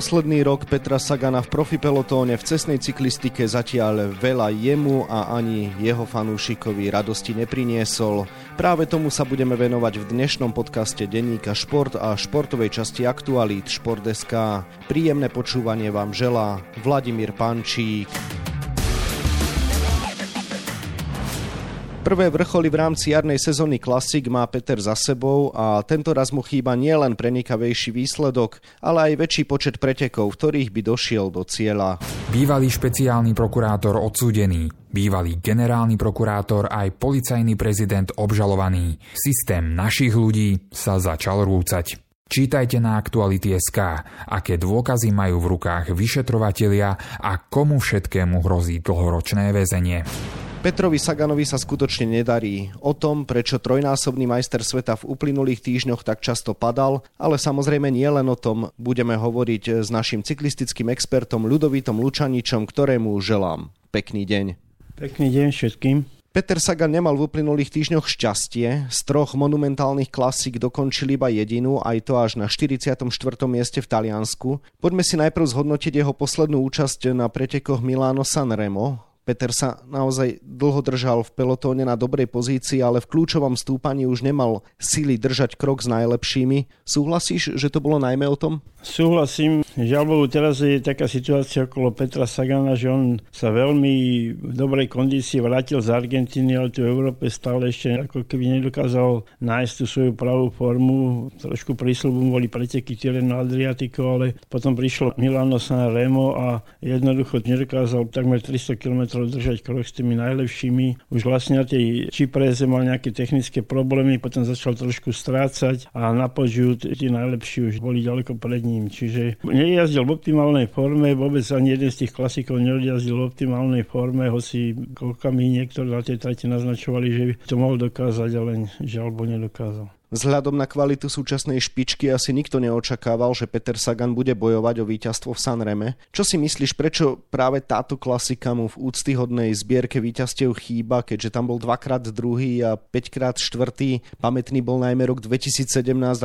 Posledný rok Petra Sagana v profi pelotóne v cestnej cyklistike zatiaľ veľa jemu a ani jeho fanúšikovi radosti nepriniesol. Práve tomu sa budeme venovať v dnešnom podcaste denníka Šport a športovej časti Aktualít Šport.sk. Príjemné počúvanie vám želá Vladimír Pančík. Prvé vrcholy v rámci jarnej sezóny Klasik má Peter za sebou a tento raz mu chýba nielen prenikavejší výsledok, ale aj väčší počet pretekov, ktorých by došiel do cieľa. Bývalý špeciálny prokurátor odsúdený, bývalý generálny prokurátor aj policajný prezident obžalovaný. Systém našich ľudí sa začal rúcať. Čítajte na Aktuality.sk, aké dôkazy majú v rukách vyšetrovatelia a komu všetkému hrozí dlhoročné väzenie. Petrovi Saganovi sa skutočne nedarí. O tom, prečo trojnásobný majster sveta v uplynulých týždňoch tak často padal, ale samozrejme nie len o tom, budeme hovoriť s našim cyklistickým expertom Ľudovitom Lučaničom, ktorému želám. Pekný deň. Pekný deň všetkým. Peter Sagan nemal v uplynulých týždňoch šťastie. Z troch monumentálnych klasík dokončil iba jedinú, aj to až na 44. mieste v Taliansku. Poďme si najprv zhodnotiť jeho poslednú účasť na pretekoch Milano Sanremo. Peter sa naozaj dlho držal v pelotóne na dobrej pozícii, ale v kľúčovom stúpaní už nemal síly držať krok s najlepšími. Súhlasíš, že to bolo najmä o tom? Súhlasím. Žiaľ Bohu, teraz je taká situácia okolo Petra Sagana, že on sa veľmi v dobrej kondícii vrátil z Argentíny, ale tu v Európe stále ešte ako keby nedokázal nájsť tú svoju pravú formu. Trošku prísľubom boli preteky Tireno Adriatico, ale potom prišlo Milano San Remo a jednoducho nedokázal takmer 300 km musel držať krok s tými najlepšími. Už vlastne na tej Čipreze mal nejaké technické problémy, potom začal trošku strácať a na požiu tí najlepší už boli ďaleko pred ním. Čiže nejazdil v optimálnej forme, vôbec ani jeden z tých klasikov nejazdil v optimálnej forme, hoci koľkami niektorí na tej trati naznačovali, že to mohol dokázať, ale žiaľ nedokázal. Vzhľadom na kvalitu súčasnej špičky asi nikto neočakával, že Peter Sagan bude bojovať o víťazstvo v Sanreme. Čo si myslíš, prečo práve táto klasika mu v úctyhodnej zbierke víťazstiev chýba, keďže tam bol dvakrát druhý a 5 krát štvrtý. Pamätný bol najmä rok 2017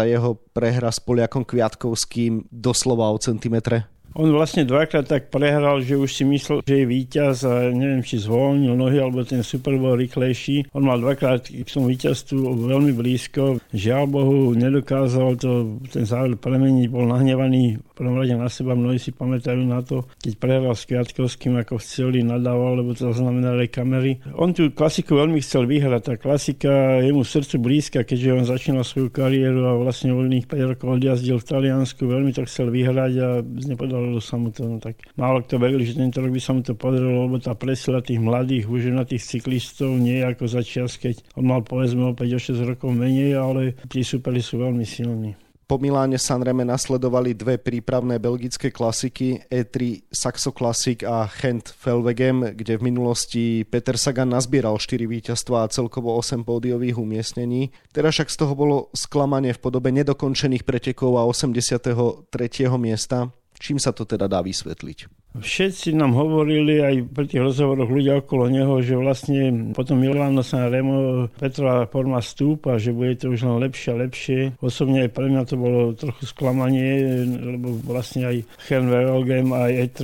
a jeho prehra s Poliakom Kviatkovským doslova o centimetre. On vlastne dvakrát tak prehral, že už si myslel, že je víťaz a neviem, či zvolnil nohy, alebo ten Super bol rýchlejší. On mal dvakrát k tomu víťazstvu veľmi blízko. Žiaľ Bohu, nedokázal to ten záver premeniť, bol nahnevaný prvom rade na seba. Mnohí si pamätajú na to, keď prehral s Kviatkovským, ako chceli, nadával, lebo to znamenali kamery. On tú klasiku veľmi chcel vyhrať. Tá klasika je mu srdcu blízka, keďže on začínal svoju kariéru a vlastne voľných 5 rokov odjazdil v Taliansku. Veľmi to chcel vyhrať a nepodal podarilo sa mu to, no tak málo kto veril, že tento rok by sa mu to podarilo, lebo tá presila tých mladých, už na tých cyklistov nie ako začias, keď on mal povedzme o 5 6 rokov menej, ale tí superi sú veľmi silní. Po Miláne Sanreme nasledovali dve prípravné belgické klasiky E3 Saxo Classic a Gent Felvegem, kde v minulosti Peter Sagan nazbieral 4 víťazstva a celkovo 8 pódiových umiestnení. Teraz však z toho bolo sklamanie v podobe nedokončených pretekov a 83. miesta. Čím sa to teda dá vysvetliť? Všetci nám hovorili aj pri tých rozhovoroch ľudia okolo neho, že vlastne potom Milano sa Remo Petrova forma stúpa, že bude to už len lepšie a lepšie. Osobne aj pre mňa to bolo trochu sklamanie, lebo vlastne aj Hern Verogem aj E3,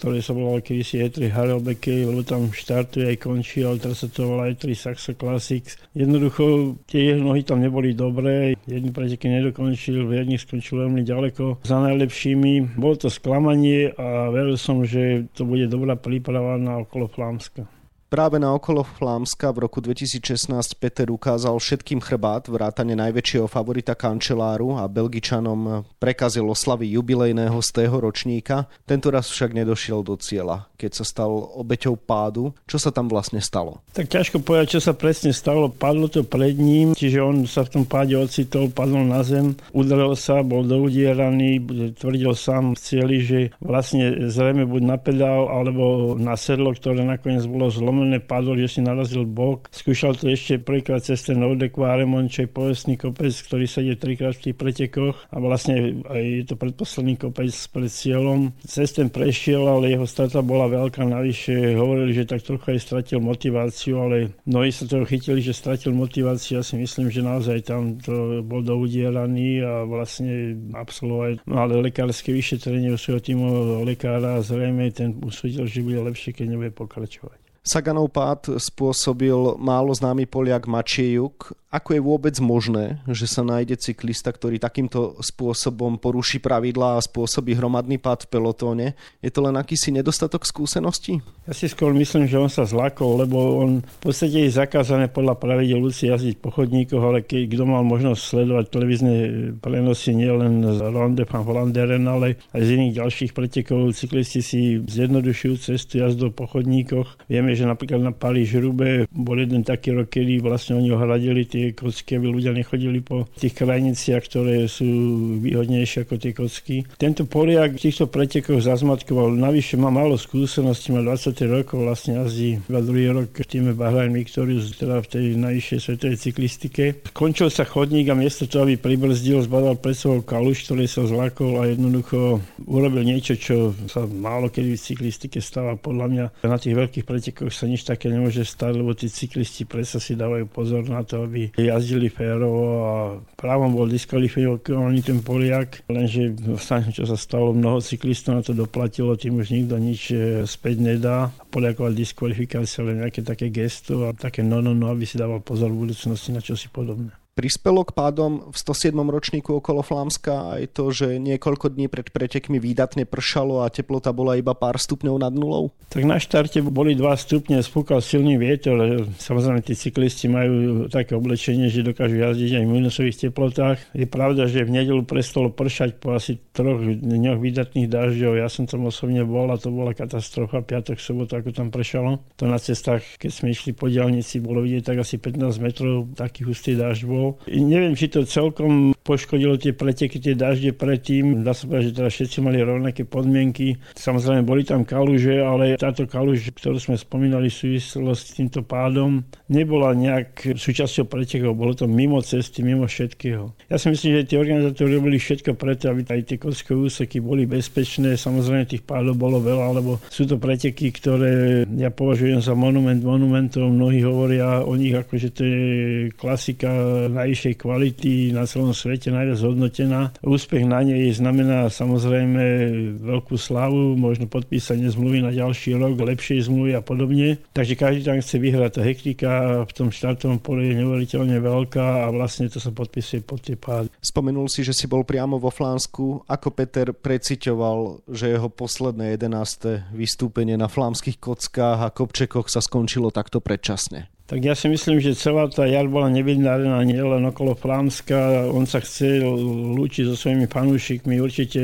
ktoré sa volalo kedysi E3 Harelbeke, lebo tam štartuje aj končí, ale teraz sa to volá E3 Saxo Classics. Jednoducho tie jeho nohy tam neboli dobré, jedni preteky nedokončil, v jedných skončil veľmi ďaleko za najlepšími. Bolo to sklamanie a veril som, že to bude dobrá príprava na okolo Flámska. Práve na okolo Flámska v roku 2016 Peter ukázal všetkým chrbát vrátane najväčšieho favorita kančeláru a Belgičanom prekazil oslavy jubilejného z tého ročníka. Tento raz však nedošiel do cieľa, keď sa stal obeťou pádu. Čo sa tam vlastne stalo? Tak ťažko povedať, čo sa presne stalo. Padlo to pred ním, čiže on sa v tom páde ocitol, padol na zem, udrel sa, bol doudieraný, tvrdil sám v cieli, že vlastne zrejme buď na pedál alebo na sedlo, ktoré nakoniec bolo zlomené vyslovene padol, si narazil bok. Skúšal to ešte prvýkrát cez ten Ordekváremon, čo je povestný kopec, ktorý sa ide trikrát v tých pretekoch a vlastne aj je to predposledný kopec pred cieľom. Cez ten prešiel, ale jeho strata bola veľká. Navyše hovorili, že tak trochu aj stratil motiváciu, ale mnohí sa toho chytili, že stratil motiváciu. Ja si myslím, že naozaj tam to bol doudieraný a vlastne absolvovať malé lekárske vyšetrenie u svojho týmového lekára a zrejme ten usúdil, že bude lepšie, keď nebude pokračovať. Saganov pád spôsobil málo známy Poliak Mačiejuk ako je vôbec možné, že sa nájde cyklista, ktorý takýmto spôsobom poruší pravidlá a spôsobí hromadný pád v pelotóne? Je to len akýsi nedostatok skúseností? Ja si skôr myslím, že on sa zlakol, lebo on v podstate je zakázané podľa pravidel ľudí jazdiť po chodníkoch, ale keď kto mal možnosť sledovať televízne prenosy nielen z Ronde van Volanderen, ale aj z iných ďalších pretekov, cyklisti si zjednodušujú cestu jazdou po chodníkoch. Vieme, že napríklad na Paríž Rube bol jeden taký rok, kedy vlastne oni ohradili tie kocky, aby ľudia nechodili po tých krajniciach, ktoré sú výhodnejšie ako tie kocky. Tento Poliak v týchto pretekoch zazmatkoval. Navyše má málo skúseností, má 20 rokov, vlastne jazdí iba druhý rok v týme Bahrain Victorious, teda v tej najvyššej svetovej cyklistike. Končil sa chodník a miesto toho, aby pribrzdil, zbadal pred sebou kaluš, ktorý sa zlakol a jednoducho urobil niečo, čo sa málo kedy v cyklistike stáva. Podľa mňa na tých veľkých pretekoch sa nič také nemôže stať, lebo tí cyklisti predsa si dávajú pozor na to, aby jazdili férovo a právom bol diskvalifikovaný ten Poliak, lenže vlastne čo sa stalo, mnoho cyklistov na to doplatilo, tým už nikto nič e, späť nedá. Poliaková diskvalifikácia len nejaké také gesto a také no, no, no, aby si dával pozor v budúcnosti na čo si podobné. Prispelo k pádom v 107. ročníku okolo Flámska aj to, že niekoľko dní pred pretekmi výdatne pršalo a teplota bola iba pár stupňov nad nulou? Tak na štarte boli 2 stupne, spúkal silný vietor. Samozrejme, tí cyklisti majú také oblečenie, že dokážu jazdiť aj v minusových teplotách. Je pravda, že v nedelu prestalo pršať po asi troch dňoch výdatných dažďov. Ja som tam osobne bol a to bola katastrofa. Piatok, sobotu, ako tam pršalo. To na cestách, keď sme išli po diálnici, bolo vidieť tak asi 15 metrov taký hustý dažď bol bol. Neviem, či to celkom poškodilo tie preteky, tie dažde predtým. Dá sa povedať, že teda všetci mali rovnaké podmienky. Samozrejme, boli tam kaluže, ale táto kaluž, ktorú sme spomínali v súvislosti s týmto pádom, nebola nejak súčasťou pretekov. Bolo to mimo cesty, mimo všetkého. Ja si myslím, že tie organizátori robili všetko preto, aby aj tie kockové úseky boli bezpečné. Samozrejme, tých pádov bolo veľa, lebo sú to preteky, ktoré ja považujem za monument monumentov. Mnohí hovoria o nich ako, že to je klasika najvyššej kvality na celom svete, najviac hodnotená. Úspech na nej znamená samozrejme veľkú slavu, možno podpísanie zmluvy na ďalší rok, lepšej zmluvy a podobne. Takže každý tam chce vyhrať. Hektika v tom štartovom poli je neuveriteľne veľká a vlastne to sa podpisuje pod tie pády. Spomenul si, že si bol priamo vo Flámsku. Ako Peter precitoval, že jeho posledné 11. vystúpenie na flámskych kockách a kopčekoch sa skončilo takto predčasne? Tak ja si myslím, že celá tá jar bola nevydarená nielen okolo Flámska. On sa chce lúčiť so svojimi fanúšikmi určite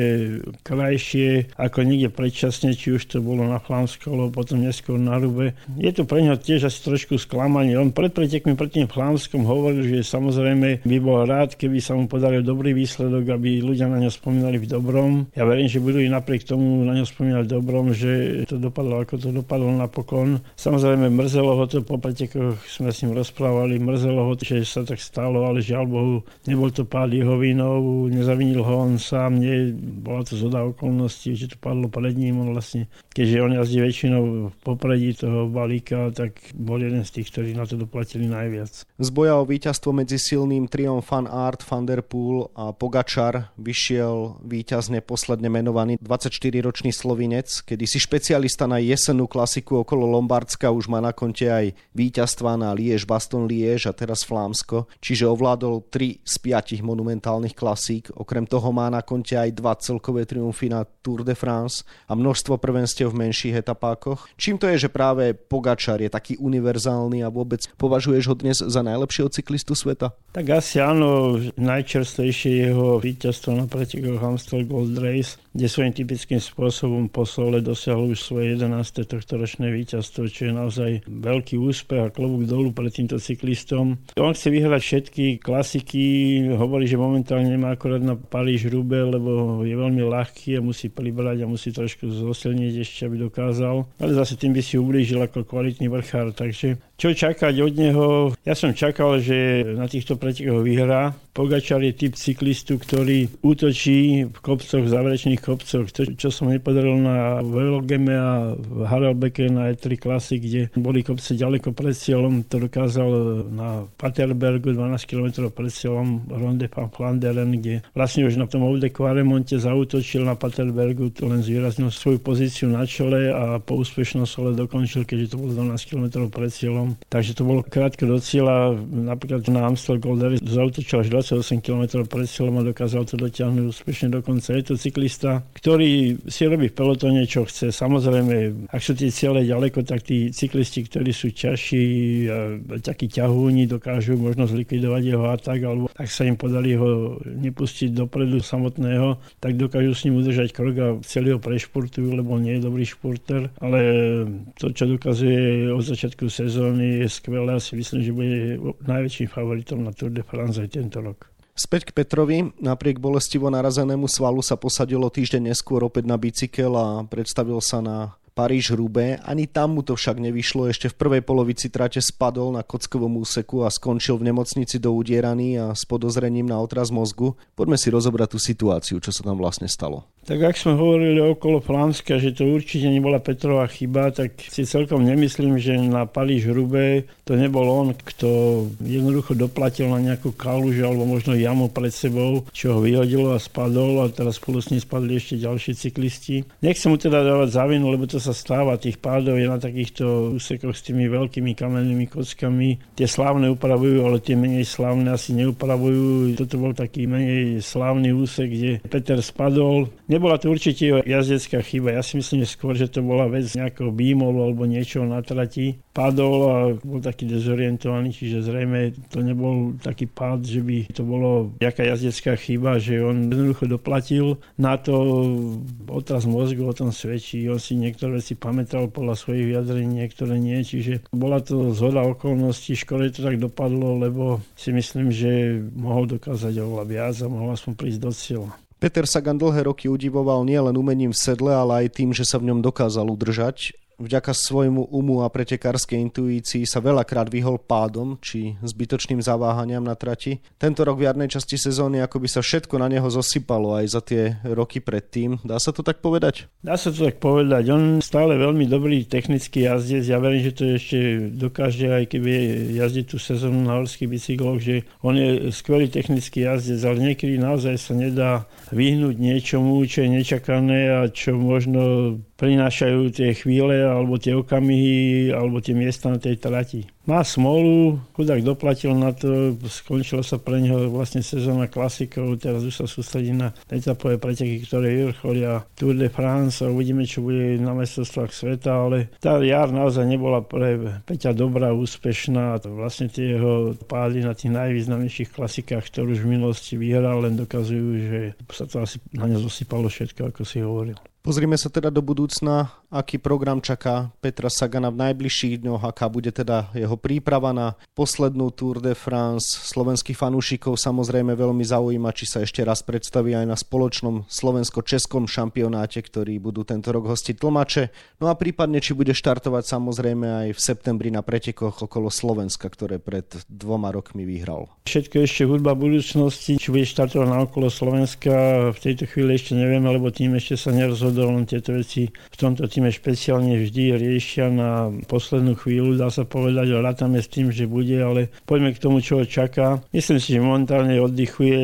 krajšie ako niekde predčasne, či už to bolo na Flámsku, alebo potom neskôr na Rube. Je to pre neho tiež asi trošku sklamanie. On pred pretekmi tým Flámskom hovoril, že samozrejme by bol rád, keby sa mu podaril dobrý výsledok, aby ľudia na ňo spomínali v dobrom. Ja verím, že budú i napriek tomu na ňo spomínať v dobrom, že to dopadlo ako to dopadlo napokon. Samozrejme mrzelo ho to po pretekoch sme s ním rozprávali, mrzelo ho, že sa tak stalo, ale žiaľ Bohu, nebol to pád jeho vinou, nezavinil ho on sám, nie, bola to zhoda okolností, že to padlo pred ním, on vlastne, keďže on jazdí väčšinou v popredí toho balíka, tak bol jeden z tých, ktorí na to doplatili najviac. Z boja o víťazstvo medzi silným triom Fan Art, Van Der a Pogačar vyšiel víťazne posledne menovaný 24-ročný Slovinec, kedy si špecialista na jesennú klasiku okolo Lombardska už má na konte aj víťazstvo víťazstva na Liež, Baston Liež a teraz Flámsko, čiže ovládol 3 z 5 monumentálnych klasík. Okrem toho má na konte aj dva celkové triumfy na Tour de France a množstvo prvenstiev v menších etapákoch. Čím to je, že práve Pogačar je taký univerzálny a vôbec považuješ ho dnes za najlepšieho cyklistu sveta? Tak asi áno, najčerstvejšie jeho víťazstvo na pretekoch Amstel Gold Race kde svojím typickým spôsobom po dosiahol už svoje 11. tohto ročné víťazstvo, čo je naozaj veľký úspech a klobúk dolu pred týmto cyklistom. On chce vyhrať všetky klasiky, hovorí, že momentálne nemá akorát na Paríž Rube, lebo je veľmi ľahký a musí pribrať a musí trošku zosilniť ešte, aby dokázal. Ale zase tým by si ublížil ako kvalitný vrchár, takže čo čakať od neho? Ja som čakal, že na týchto pretekoch vyhrá. Pogačar je typ cyklistu, ktorý útočí v kopcoch, v záverečných kopcoch. To, čo som nepodaril na Velogeme a v Harelbeke na E3 Classic, kde boli kopce ďaleko pred cieľom, to dokázal na Paterbergu 12 km pred cieľom Ronde van Flanderen, kde vlastne už na tom Oude Quaremonte zautočil na Paterbergu, to len zvýraznil svoju pozíciu na čele a po úspešnom sole dokončil, keďže to bolo 12 km pred cieľom takže to bolo krátke do cieľa. Napríklad na Amstel Gold zautočil až 28 km pred cieľom a dokázal to dotiahnuť úspešne do konca. Je to cyklista, ktorý si robí v pelotone, čo chce. Samozrejme, ak sú tie ciele ďaleko, tak tí cyklisti, ktorí sú ťažší, takí ťahúni, dokážu možno zlikvidovať jeho atak, alebo ak sa im podarí ho nepustiť dopredu samotného, tak dokážu s ním udržať krok a celý ho prešportujú, lebo nie je dobrý športer. Ale to, čo dokazuje od začiatku sezóny je skvelé a myslím, že bude najväčším favoritom na Tour de France aj tento rok. Späť k Petrovi, napriek bolestivo narazenému svalu sa posadilo týždeň neskôr opäť na bicykel a predstavil sa na paríž hrubé Ani tam mu to však nevyšlo. Ešte v prvej polovici trate spadol na kockovom úseku a skončil v nemocnici do udieraný a s podozrením na otraz mozgu. Poďme si rozobrať tú situáciu, čo sa tam vlastne stalo. Tak ak sme hovorili okolo Flánska, že to určite nebola Petrová chyba, tak si celkom nemyslím, že na Paríž hrubé to nebol on, kto jednoducho doplatil na nejakú kalužu alebo možno jamu pred sebou, čo ho vyhodilo a spadol a teraz spolu s ním spadli ešte ďalší cyklisti. Nechcem mu teda dávať zavinu, lebo to sa stáva, tých pádov je na takýchto úsekoch s tými veľkými kamennými kockami. Tie slávne upravujú, ale tie menej slávne asi neupravujú. Toto bol taký menej slávny úsek, kde Peter spadol. Nebola to určite jazdecká chyba. Ja si myslím že skôr, že to bola vec nejakého býmolu alebo niečo na trati. Padol a bol taký dezorientovaný, čiže zrejme to nebol taký pád, že by to bolo nejaká jazdecká chyba, že on jednoducho doplatil. Na to otraz mozgu o tom svedčí. On si niektoré niektoré si pamätal podľa svojich vyjadrení, niektoré nie. Čiže bola to zhoda okolností, škoda to tak dopadlo, lebo si myslím, že mohol dokázať oveľa viac a mohol aspoň prísť do cieľa. Peter Sagan dlhé roky udivoval nielen umením v sedle, ale aj tým, že sa v ňom dokázal udržať vďaka svojmu umu a pretekárskej intuícii sa veľakrát vyhol pádom či zbytočným zaváhaniam na trati. Tento rok v jarnej časti sezóny ako by sa všetko na neho zosypalo aj za tie roky predtým. Dá sa to tak povedať? Dá sa to tak povedať. On stále veľmi dobrý technický jazdec. Ja verím, že to ešte dokáže aj keby jazdiť tú sezónu na horských bicykloch, že on je skvelý technický jazdec, ale niekedy naozaj sa nedá vyhnúť niečomu, čo je nečakané a čo možno prinášajú tie chvíle alebo tie okamihy alebo tie miesta na tej trati. Má smolu, chudák doplatil na to, skončila sa pre neho vlastne sezóna klasikov, teraz už sa sústredí na etapové preteky, ktoré vrcholia Tour de France a uvidíme, čo bude na mestrovstvách sveta, ale tá jar naozaj nebola pre Peťa dobrá, úspešná. Vlastne tie jeho pády na tých najvýznamnejších klasikách, ktoré už v minulosti vyhral, len dokazujú, že sa to asi na ne zosypalo všetko, ako si hovoril. Pozrime sa teda do budúcna, aký program čaká Petra Sagana v najbližších dňoch, aká bude teda jeho príprava na poslednú Tour de France. Slovenských fanúšikov samozrejme veľmi zaujíma, či sa ešte raz predstaví aj na spoločnom slovensko-českom šampionáte, ktorý budú tento rok hostiť tlmače. No a prípadne, či bude štartovať samozrejme aj v septembri na pretekoch okolo Slovenska, ktoré pred dvoma rokmi vyhral. Všetko ešte hudba budúcnosti, či bude štartovať na okolo Slovenska, v tejto chvíli ešte nevieme, lebo tým ešte sa nerozhodol tieto veci v tomto týme špeciálne vždy riešia na poslednú chvíľu, dá sa povedať, ale rátame s tým, že bude, ale poďme k tomu, čo ho čaká. Myslím si, že momentálne oddychuje,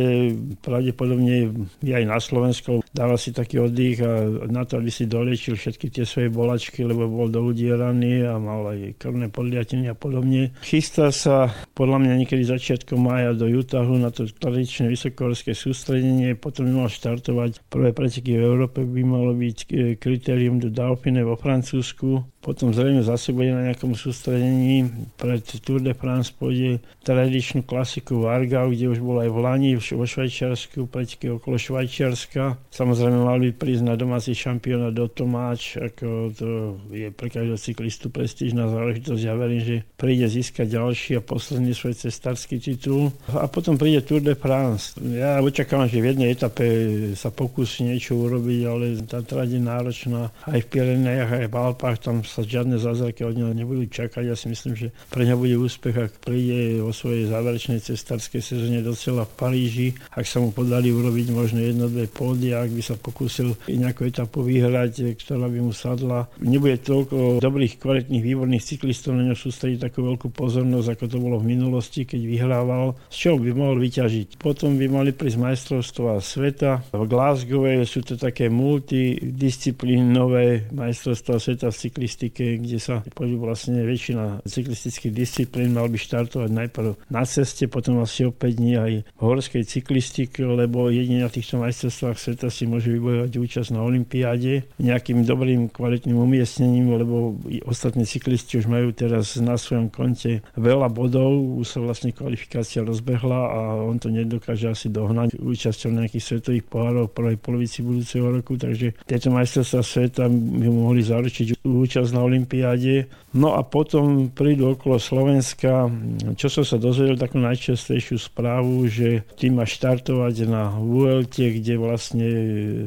pravdepodobne aj na Slovensku, dáva si taký oddych a na to, aby si dolečil všetky tie svoje bolačky, lebo bol doudieraný a mal aj krvné podliatenie a podobne. Chystá sa podľa mňa niekedy začiatkom mája do Utahu na to tradičné vysokohorské sústredenie, potom by mal štartovať prvé preteky v Európe, by malo byť e, kritérium do Dauphiné Dauphiné vo Francúzsku. Potom zrejme zase bude na nejakom sústredení. Pred Tour de France pôjde tradičnú klasiku Vargau, kde už bol aj v Lani vo Švajčiarsku, preťky okolo Švajčiarska. Samozrejme mal by prísť na domáci šampióna do Tomáč, ako to je pre každého cyklistu prestížna záležitosť. Ja verím, že príde získať ďalší a posledný svoj cestarský titul. A potom príde Tour de France. Ja očakávam, že v jednej etape sa pokúsi niečo urobiť, ale tá trať je náročná. Aj v Pirenejach, aj v Alpách, tam sa žiadne zázraky od neho nebudú čakať. Ja si myslím, že pre ňa bude úspech, ak príde vo svojej záverečnej cestárskej sezóne docela v Paríži, ak sa mu podarí urobiť možno jedno, dve pódy, ak by sa pokúsil nejakú etapu vyhrať, ktorá by mu sadla. Nebude toľko dobrých, kvalitných, výborných cyklistov na ňo sústrediť takú veľkú pozornosť, ako to bolo v minulosti, keď vyhrával. Z čoho by mohol vyťažiť? Potom by mali prísť majstrovstvá sveta. V Glasgow sú to také multidisciplínové majstrovstvá sveta v cyklistike, kde sa pôjde vlastne väčšina cyklistických disciplín mal by štartovať najprv na ceste, potom asi o 5 dní aj v horskej cyklistike, lebo jedine na týchto majstrovstvách sveta si môže vybojovať účasť na Olympiáde nejakým dobrým kvalitným umiestnením, lebo ostatní cyklisti už majú teraz na svojom konte veľa bodov, už sa vlastne kvalifikácia rozbehla a on to nedokáže asi dohnať účasťou nejakých svetových pohárov v prvej polovici budúceho roku, takže tieto majstrovstvá sveta by mohli zaručiť účasť na Olympiáde. No a potom prídu okolo Slovenska, čo som sa dozvedel takú najčastejšiu správu, že tým má štartovať na VLT, kde vlastne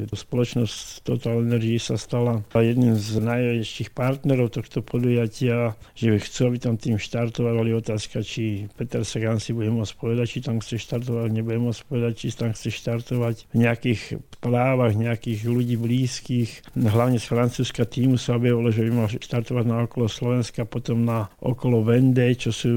spoločnosť Total Energy sa stala jedným z najväčších partnerov tohto podujatia, že chcú, aby tam tým štartovali. Otázka, či Peter Sagan si bude môcť povedať, či tam chce štartovať, nebude môcť povedať, či tam chce štartovať v nejakých právach nejakých ľudí blízkych, hlavne z Francúzska týmu sa objavilo, že by mal štartovať na okolo Slovenska, potom na okolo Vende, čo sú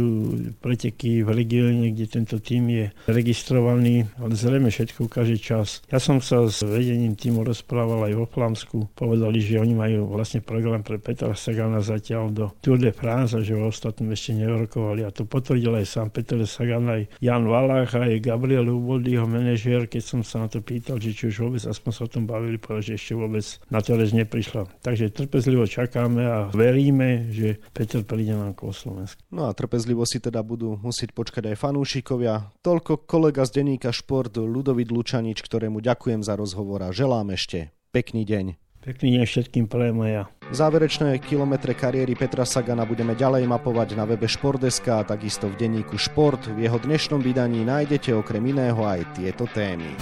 preteky v regióne, kde tento tým je registrovaný, ale zrejme všetko ukáže čas. Ja som sa s vedením týmu rozprával aj vo Flamsku. Povedali, že oni majú vlastne program pre Petra Sagana zatiaľ do Tour de France a že ho ostatnom ešte nerokovali. A to potvrdil aj sám Peter Sagan, aj Jan Valach, aj Gabriel Ubod, jeho manažér, keď som sa na to pýtal, že či už vôbec aspoň sa o tom bavili, povedal, že ešte vôbec na to reč neprišla. Takže trpezlivo čakáme a veríme, že Peter príde na okolo Slovensku. No a trpezlivo si teda budú musieť počkať aj fanúšikovia. Toľko kolega z denníka Šport Ludovit Lučanič, ktorému ďakujem za rozhovor a želám ešte pekný deň. Pekný deň všetkým prajem ja. Záverečné kilometre kariéry Petra Sagana budeme ďalej mapovať na webe Športdeska a takisto v denníku Šport. V jeho dnešnom vydaní nájdete okrem iného aj tieto témy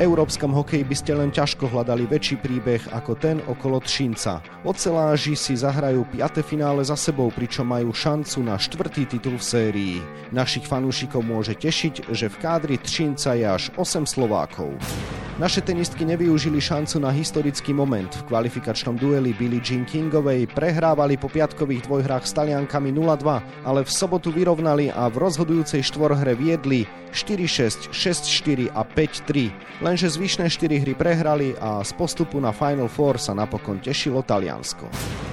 európskom hokeji by ste len ťažko hľadali väčší príbeh ako ten okolo Třinca. Oceláži si zahrajú 5. finále za sebou, pričom majú šancu na štvrtý titul v sérii. Našich fanúšikov môže tešiť, že v kádri Třinca je až 8 Slovákov. Naše tenistky nevyužili šancu na historický moment. V kvalifikačnom dueli Billie Jean Kingovej prehrávali po piatkových dvojhrách s Taliankami 0-2, ale v sobotu vyrovnali a v rozhodujúcej štvorhre viedli 4-6, 6-4 a 5-3. Lenže zvyšné 4 hry prehrali a z postupu na Final Four sa napokon tešilo Taliansko.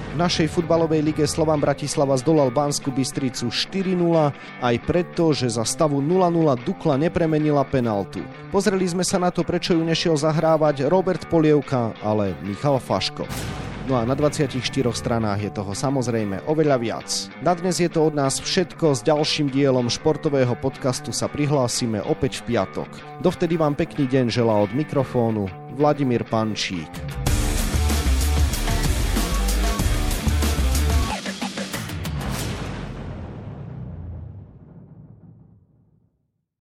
V našej futbalovej lige Slovan Bratislava zdolal Bansku Bystricu 4-0 aj preto, že za stavu 0-0 Dukla nepremenila penaltu. Pozreli sme sa na to, prečo ju nešiel zahrávať Robert Polievka, ale Michal Faško. No a na 24 stranách je toho samozrejme oveľa viac. Na dnes je to od nás všetko. S ďalším dielom športového podcastu sa prihlásime opäť v piatok. Dovtedy vám pekný deň želá od mikrofónu Vladimír Pančík.